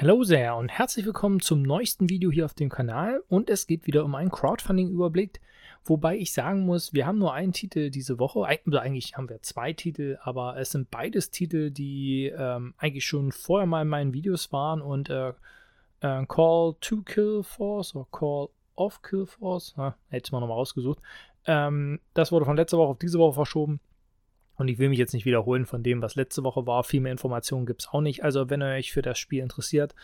Hallo sehr und herzlich willkommen zum neuesten Video hier auf dem Kanal und es geht wieder um einen Crowdfunding-Überblick, wobei ich sagen muss, wir haben nur einen Titel diese Woche, eigentlich haben wir zwei Titel, aber es sind beides Titel, die ähm, eigentlich schon vorher mal in meinen Videos waren und äh, äh, Call to Kill Force oder Call of Kill Force, na, hätte ich mal nochmal rausgesucht, ähm, das wurde von letzter Woche auf diese Woche verschoben und ich will mich jetzt nicht wiederholen von dem, was letzte Woche war. Viel mehr Informationen gibt es auch nicht. Also, wenn ihr euch für das Spiel interessiert,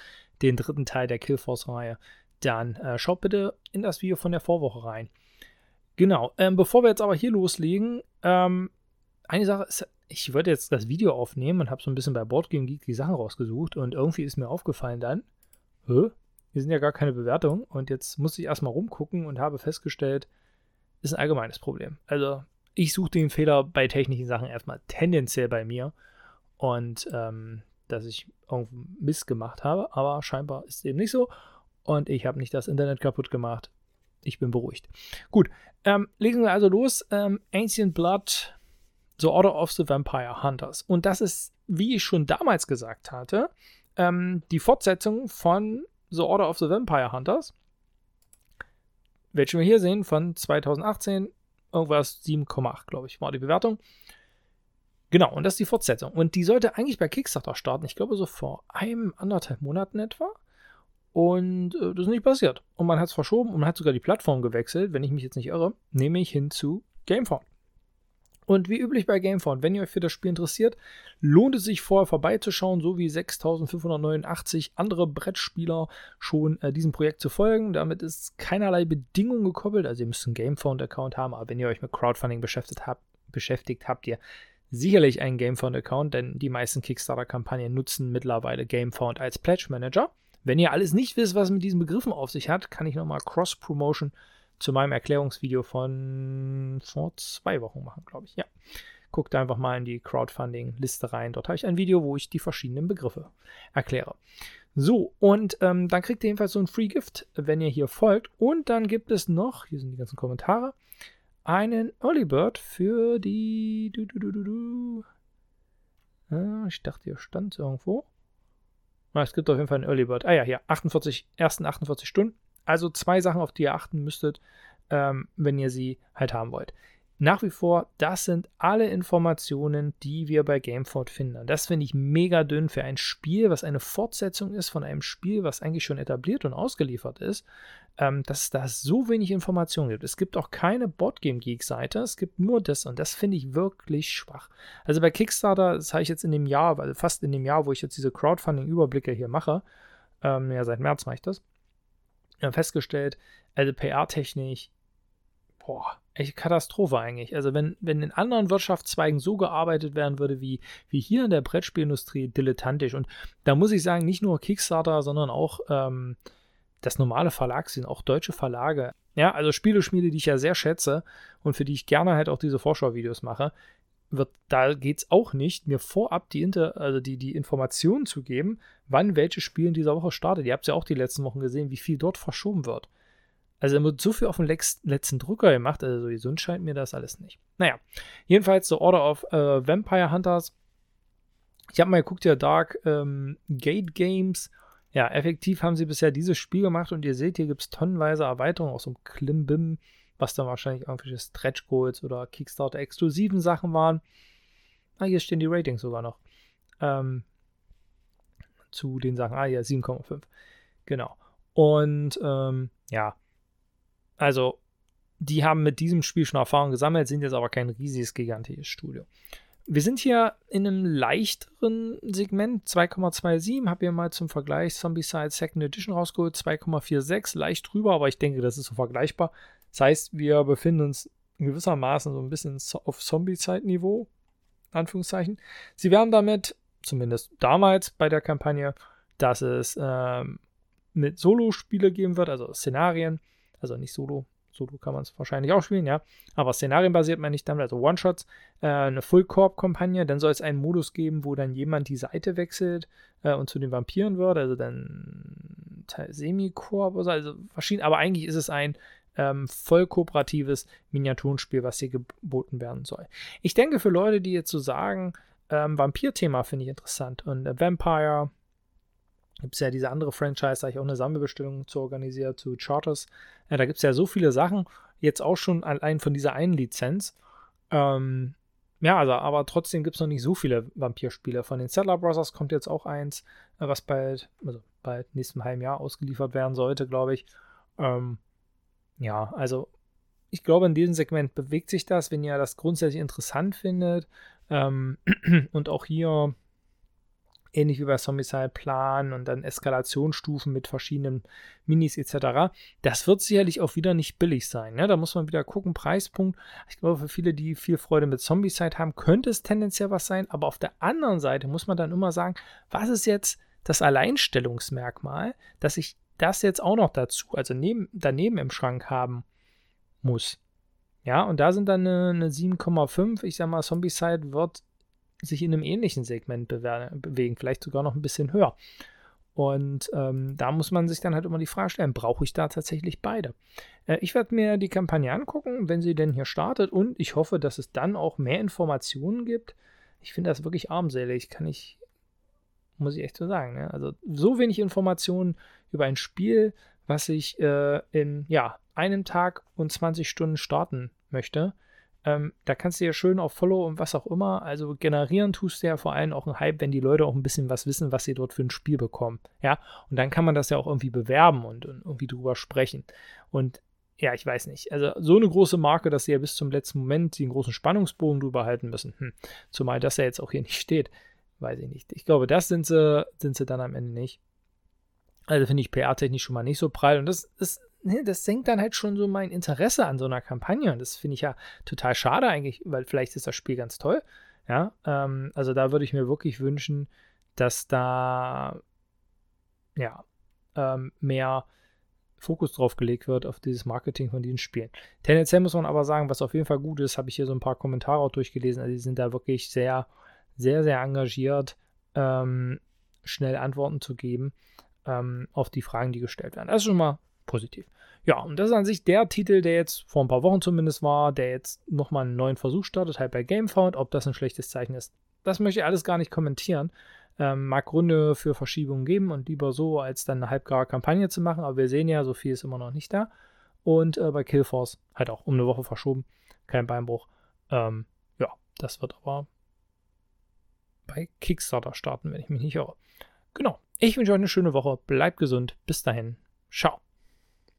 den dritten Teil der Killforce-Reihe, dann äh, schaut bitte in das Video von der Vorwoche rein. Genau. Ähm, bevor wir jetzt aber hier loslegen, ähm, eine Sache ist, ich wollte jetzt das Video aufnehmen und habe so ein bisschen bei Boardgame Geek die Sachen rausgesucht und irgendwie ist mir aufgefallen dann, hä? Hier sind ja gar keine Bewertungen und jetzt muss ich erstmal rumgucken und habe festgestellt, ist ein allgemeines Problem. Also ich suche den Fehler bei technischen Sachen erstmal tendenziell bei mir und ähm, dass ich irgendwo Mist gemacht habe, aber scheinbar ist es eben nicht so und ich habe nicht das Internet kaputt gemacht. Ich bin beruhigt. Gut, ähm, legen wir also los. Ähm, Ancient Blood, The Order of the Vampire Hunters. Und das ist, wie ich schon damals gesagt hatte, ähm, die Fortsetzung von The Order of the Vampire Hunters, welche wir hier sehen von 2018 irgendwas 7,8, glaube ich, war die Bewertung. Genau, und das ist die Fortsetzung. Und die sollte eigentlich bei Kickstarter starten, ich glaube so vor einem, anderthalb Monaten etwa. Und äh, das ist nicht passiert. Und man hat es verschoben und man hat sogar die Plattform gewechselt, wenn ich mich jetzt nicht irre, nämlich hin zu Gameform. Und wie üblich bei Gamefound, wenn ihr euch für das Spiel interessiert, lohnt es sich vorher vorbeizuschauen, so wie 6589 andere Brettspieler schon äh, diesem Projekt zu folgen. Damit ist keinerlei Bedingung gekoppelt. Also ihr müsst einen Gamefound-Account haben, aber wenn ihr euch mit Crowdfunding beschäftigt habt, beschäftigt, habt ihr sicherlich einen Gamefound-Account, denn die meisten Kickstarter-Kampagnen nutzen mittlerweile Gamefound als Pledge Manager. Wenn ihr alles nicht wisst, was mit diesen Begriffen auf sich hat, kann ich nochmal Cross-Promotion zu meinem Erklärungsvideo von vor zwei Wochen machen, glaube ich. Ja. Guckt einfach mal in die Crowdfunding-Liste rein. Dort habe ich ein Video, wo ich die verschiedenen Begriffe erkläre. So, und ähm, dann kriegt ihr jedenfalls so ein Free Gift, wenn ihr hier folgt. Und dann gibt es noch, hier sind die ganzen Kommentare, einen Early Bird für die. Du, du, du. Ah, ich dachte, hier stand irgendwo. Ah, es gibt auf jeden Fall einen Early Bird. Ah ja, hier, 48, ersten 48 Stunden. Also zwei Sachen, auf die ihr achten müsstet, ähm, wenn ihr sie halt haben wollt. Nach wie vor, das sind alle Informationen, die wir bei Gameford finden. Und das finde ich mega dünn für ein Spiel, was eine Fortsetzung ist von einem Spiel, was eigentlich schon etabliert und ausgeliefert ist, ähm, dass es da so wenig Informationen gibt. Es gibt auch keine Boardgame Geek-Seite, es gibt nur das und das finde ich wirklich schwach. Also bei Kickstarter, das habe ich jetzt in dem Jahr, also fast in dem Jahr, wo ich jetzt diese Crowdfunding-Überblicke hier mache, ähm, ja, seit März mache ich das, wir haben festgestellt, also PR-technisch, boah, echt Katastrophe eigentlich. Also wenn, wenn in anderen Wirtschaftszweigen so gearbeitet werden würde wie, wie hier in der Brettspielindustrie, dilettantisch. Und da muss ich sagen, nicht nur Kickstarter, sondern auch ähm, das normale Verlag sind auch deutsche Verlage. Ja, also Spieleschmiede, die ich ja sehr schätze und für die ich gerne halt auch diese Vorschauvideos mache, wird, da geht es auch nicht, mir vorab die, Inter, also die, die Informationen zu geben, wann welches Spiel in dieser Woche startet. Ihr habt es ja auch die letzten Wochen gesehen, wie viel dort verschoben wird. Also, er wird so viel auf den letzten Drücker gemacht, also so gesund scheint mir das alles nicht. Naja, jedenfalls The Order of äh, Vampire Hunters. Ich habe mal geguckt, ja, Dark ähm, Gate Games. Ja, effektiv haben sie bisher dieses Spiel gemacht und ihr seht, hier gibt es tonnenweise Erweiterungen aus so einem Klimbim was dann wahrscheinlich irgendwelche Stretch Goals oder Kickstarter exklusiven Sachen waren. Ah, hier stehen die Ratings sogar noch. Ähm, zu den Sachen. Ah, ja, 7,5. Genau. Und ähm, ja, also die haben mit diesem Spiel schon Erfahrung gesammelt, sind jetzt aber kein riesiges, gigantisches Studio. Wir sind hier in einem leichteren Segment, 2,27, habe hier mal zum Vergleich Zombicide Second Edition rausgeholt, 2,46, leicht drüber, aber ich denke, das ist so vergleichbar. Das heißt, wir befinden uns gewissermaßen so ein bisschen auf Zombie-Zeit-Niveau, Anführungszeichen. Sie werden damit, zumindest damals bei der Kampagne, dass es ähm, mit Solo-Spiele geben wird, also Szenarien, also nicht Solo, Solo kann man es wahrscheinlich auch spielen, ja, aber szenarienbasiert meine ich damit, also One-Shots, äh, eine Full-Corp-Kampagne, dann soll es einen Modus geben, wo dann jemand die Seite wechselt äh, und zu den Vampiren wird, also dann Semi-Corp, also verschieden, aber eigentlich ist es ein ähm, voll kooperatives Miniaturenspiel, was hier geboten werden soll. Ich denke, für Leute, die jetzt so sagen, ähm, Vampir-Thema finde ich interessant und äh, Vampire Gibt es ja diese andere Franchise, da habe ich auch eine Sammelbestellung zu organisieren, zu Charters. Ja, da gibt es ja so viele Sachen, jetzt auch schon allein von dieser einen Lizenz. Ähm, ja, also, aber trotzdem gibt es noch nicht so viele Vampirspiele. Von den Settler Brothers kommt jetzt auch eins, äh, was bald, also bald nächsten halben Jahr ausgeliefert werden sollte, glaube ich. Ähm, ja, also ich glaube, in diesem Segment bewegt sich das, wenn ihr das grundsätzlich interessant findet. Ähm, und auch hier ähnlich wie bei Zombicide Plan und dann Eskalationsstufen mit verschiedenen Minis etc. Das wird sicherlich auch wieder nicht billig sein. Ne? Da muss man wieder gucken, Preispunkt. Ich glaube, für viele, die viel Freude mit Zombicide haben, könnte es tendenziell was sein. Aber auf der anderen Seite muss man dann immer sagen, was ist jetzt das Alleinstellungsmerkmal, dass ich das jetzt auch noch dazu, also neben, daneben im Schrank haben muss. Ja, und da sind dann eine, eine 7,5. Ich sag mal, Zombicide wird sich in einem ähnlichen Segment bewegen, vielleicht sogar noch ein bisschen höher. Und ähm, da muss man sich dann halt immer die Frage stellen, brauche ich da tatsächlich beide? Äh, ich werde mir die Kampagne angucken, wenn sie denn hier startet und ich hoffe, dass es dann auch mehr Informationen gibt. Ich finde das wirklich armselig, kann ich, muss ich echt so sagen. Ne? Also so wenig Informationen über ein Spiel, was ich äh, in ja, einem Tag und 20 Stunden starten möchte. Ähm, da kannst du ja schön auf Follow und was auch immer. Also generieren tust du ja vor allem auch einen Hype, wenn die Leute auch ein bisschen was wissen, was sie dort für ein Spiel bekommen. Ja, und dann kann man das ja auch irgendwie bewerben und, und irgendwie drüber sprechen. Und ja, ich weiß nicht. Also so eine große Marke, dass sie ja bis zum letzten Moment den großen Spannungsbogen drüber halten müssen. Hm. Zumal das ja jetzt auch hier nicht steht. Weiß ich nicht. Ich glaube, das sind sie, sind sie dann am Ende nicht. Also finde ich PR-technisch schon mal nicht so prall. Und das ist ne, das senkt dann halt schon so mein Interesse an so einer Kampagne. Und das finde ich ja total schade eigentlich, weil vielleicht ist das Spiel ganz toll. Ja, ähm, also da würde ich mir wirklich wünschen, dass da ja ähm, mehr Fokus drauf gelegt wird auf dieses Marketing von diesen Spielen. Tendenziell muss man aber sagen, was auf jeden Fall gut ist, habe ich hier so ein paar Kommentare auch durchgelesen. Also die sind da wirklich sehr, sehr, sehr engagiert, ähm, schnell Antworten zu geben ähm, auf die Fragen, die gestellt werden. Das ist schon mal positiv. Ja, und das ist an sich der Titel, der jetzt vor ein paar Wochen zumindest war, der jetzt nochmal einen neuen Versuch startet, halt bei GameFound. Ob das ein schlechtes Zeichen ist, das möchte ich alles gar nicht kommentieren. Ähm, mag Gründe für Verschiebungen geben und lieber so, als dann eine halbgare Kampagne zu machen. Aber wir sehen ja, so viel ist immer noch nicht da. Und äh, bei Killforce halt auch um eine Woche verschoben. Kein Beinbruch. Ähm, ja, das wird aber bei Kickstarter starten, wenn ich mich nicht irre. Genau. Ich wünsche euch eine schöne Woche. Bleibt gesund. Bis dahin. Ciao.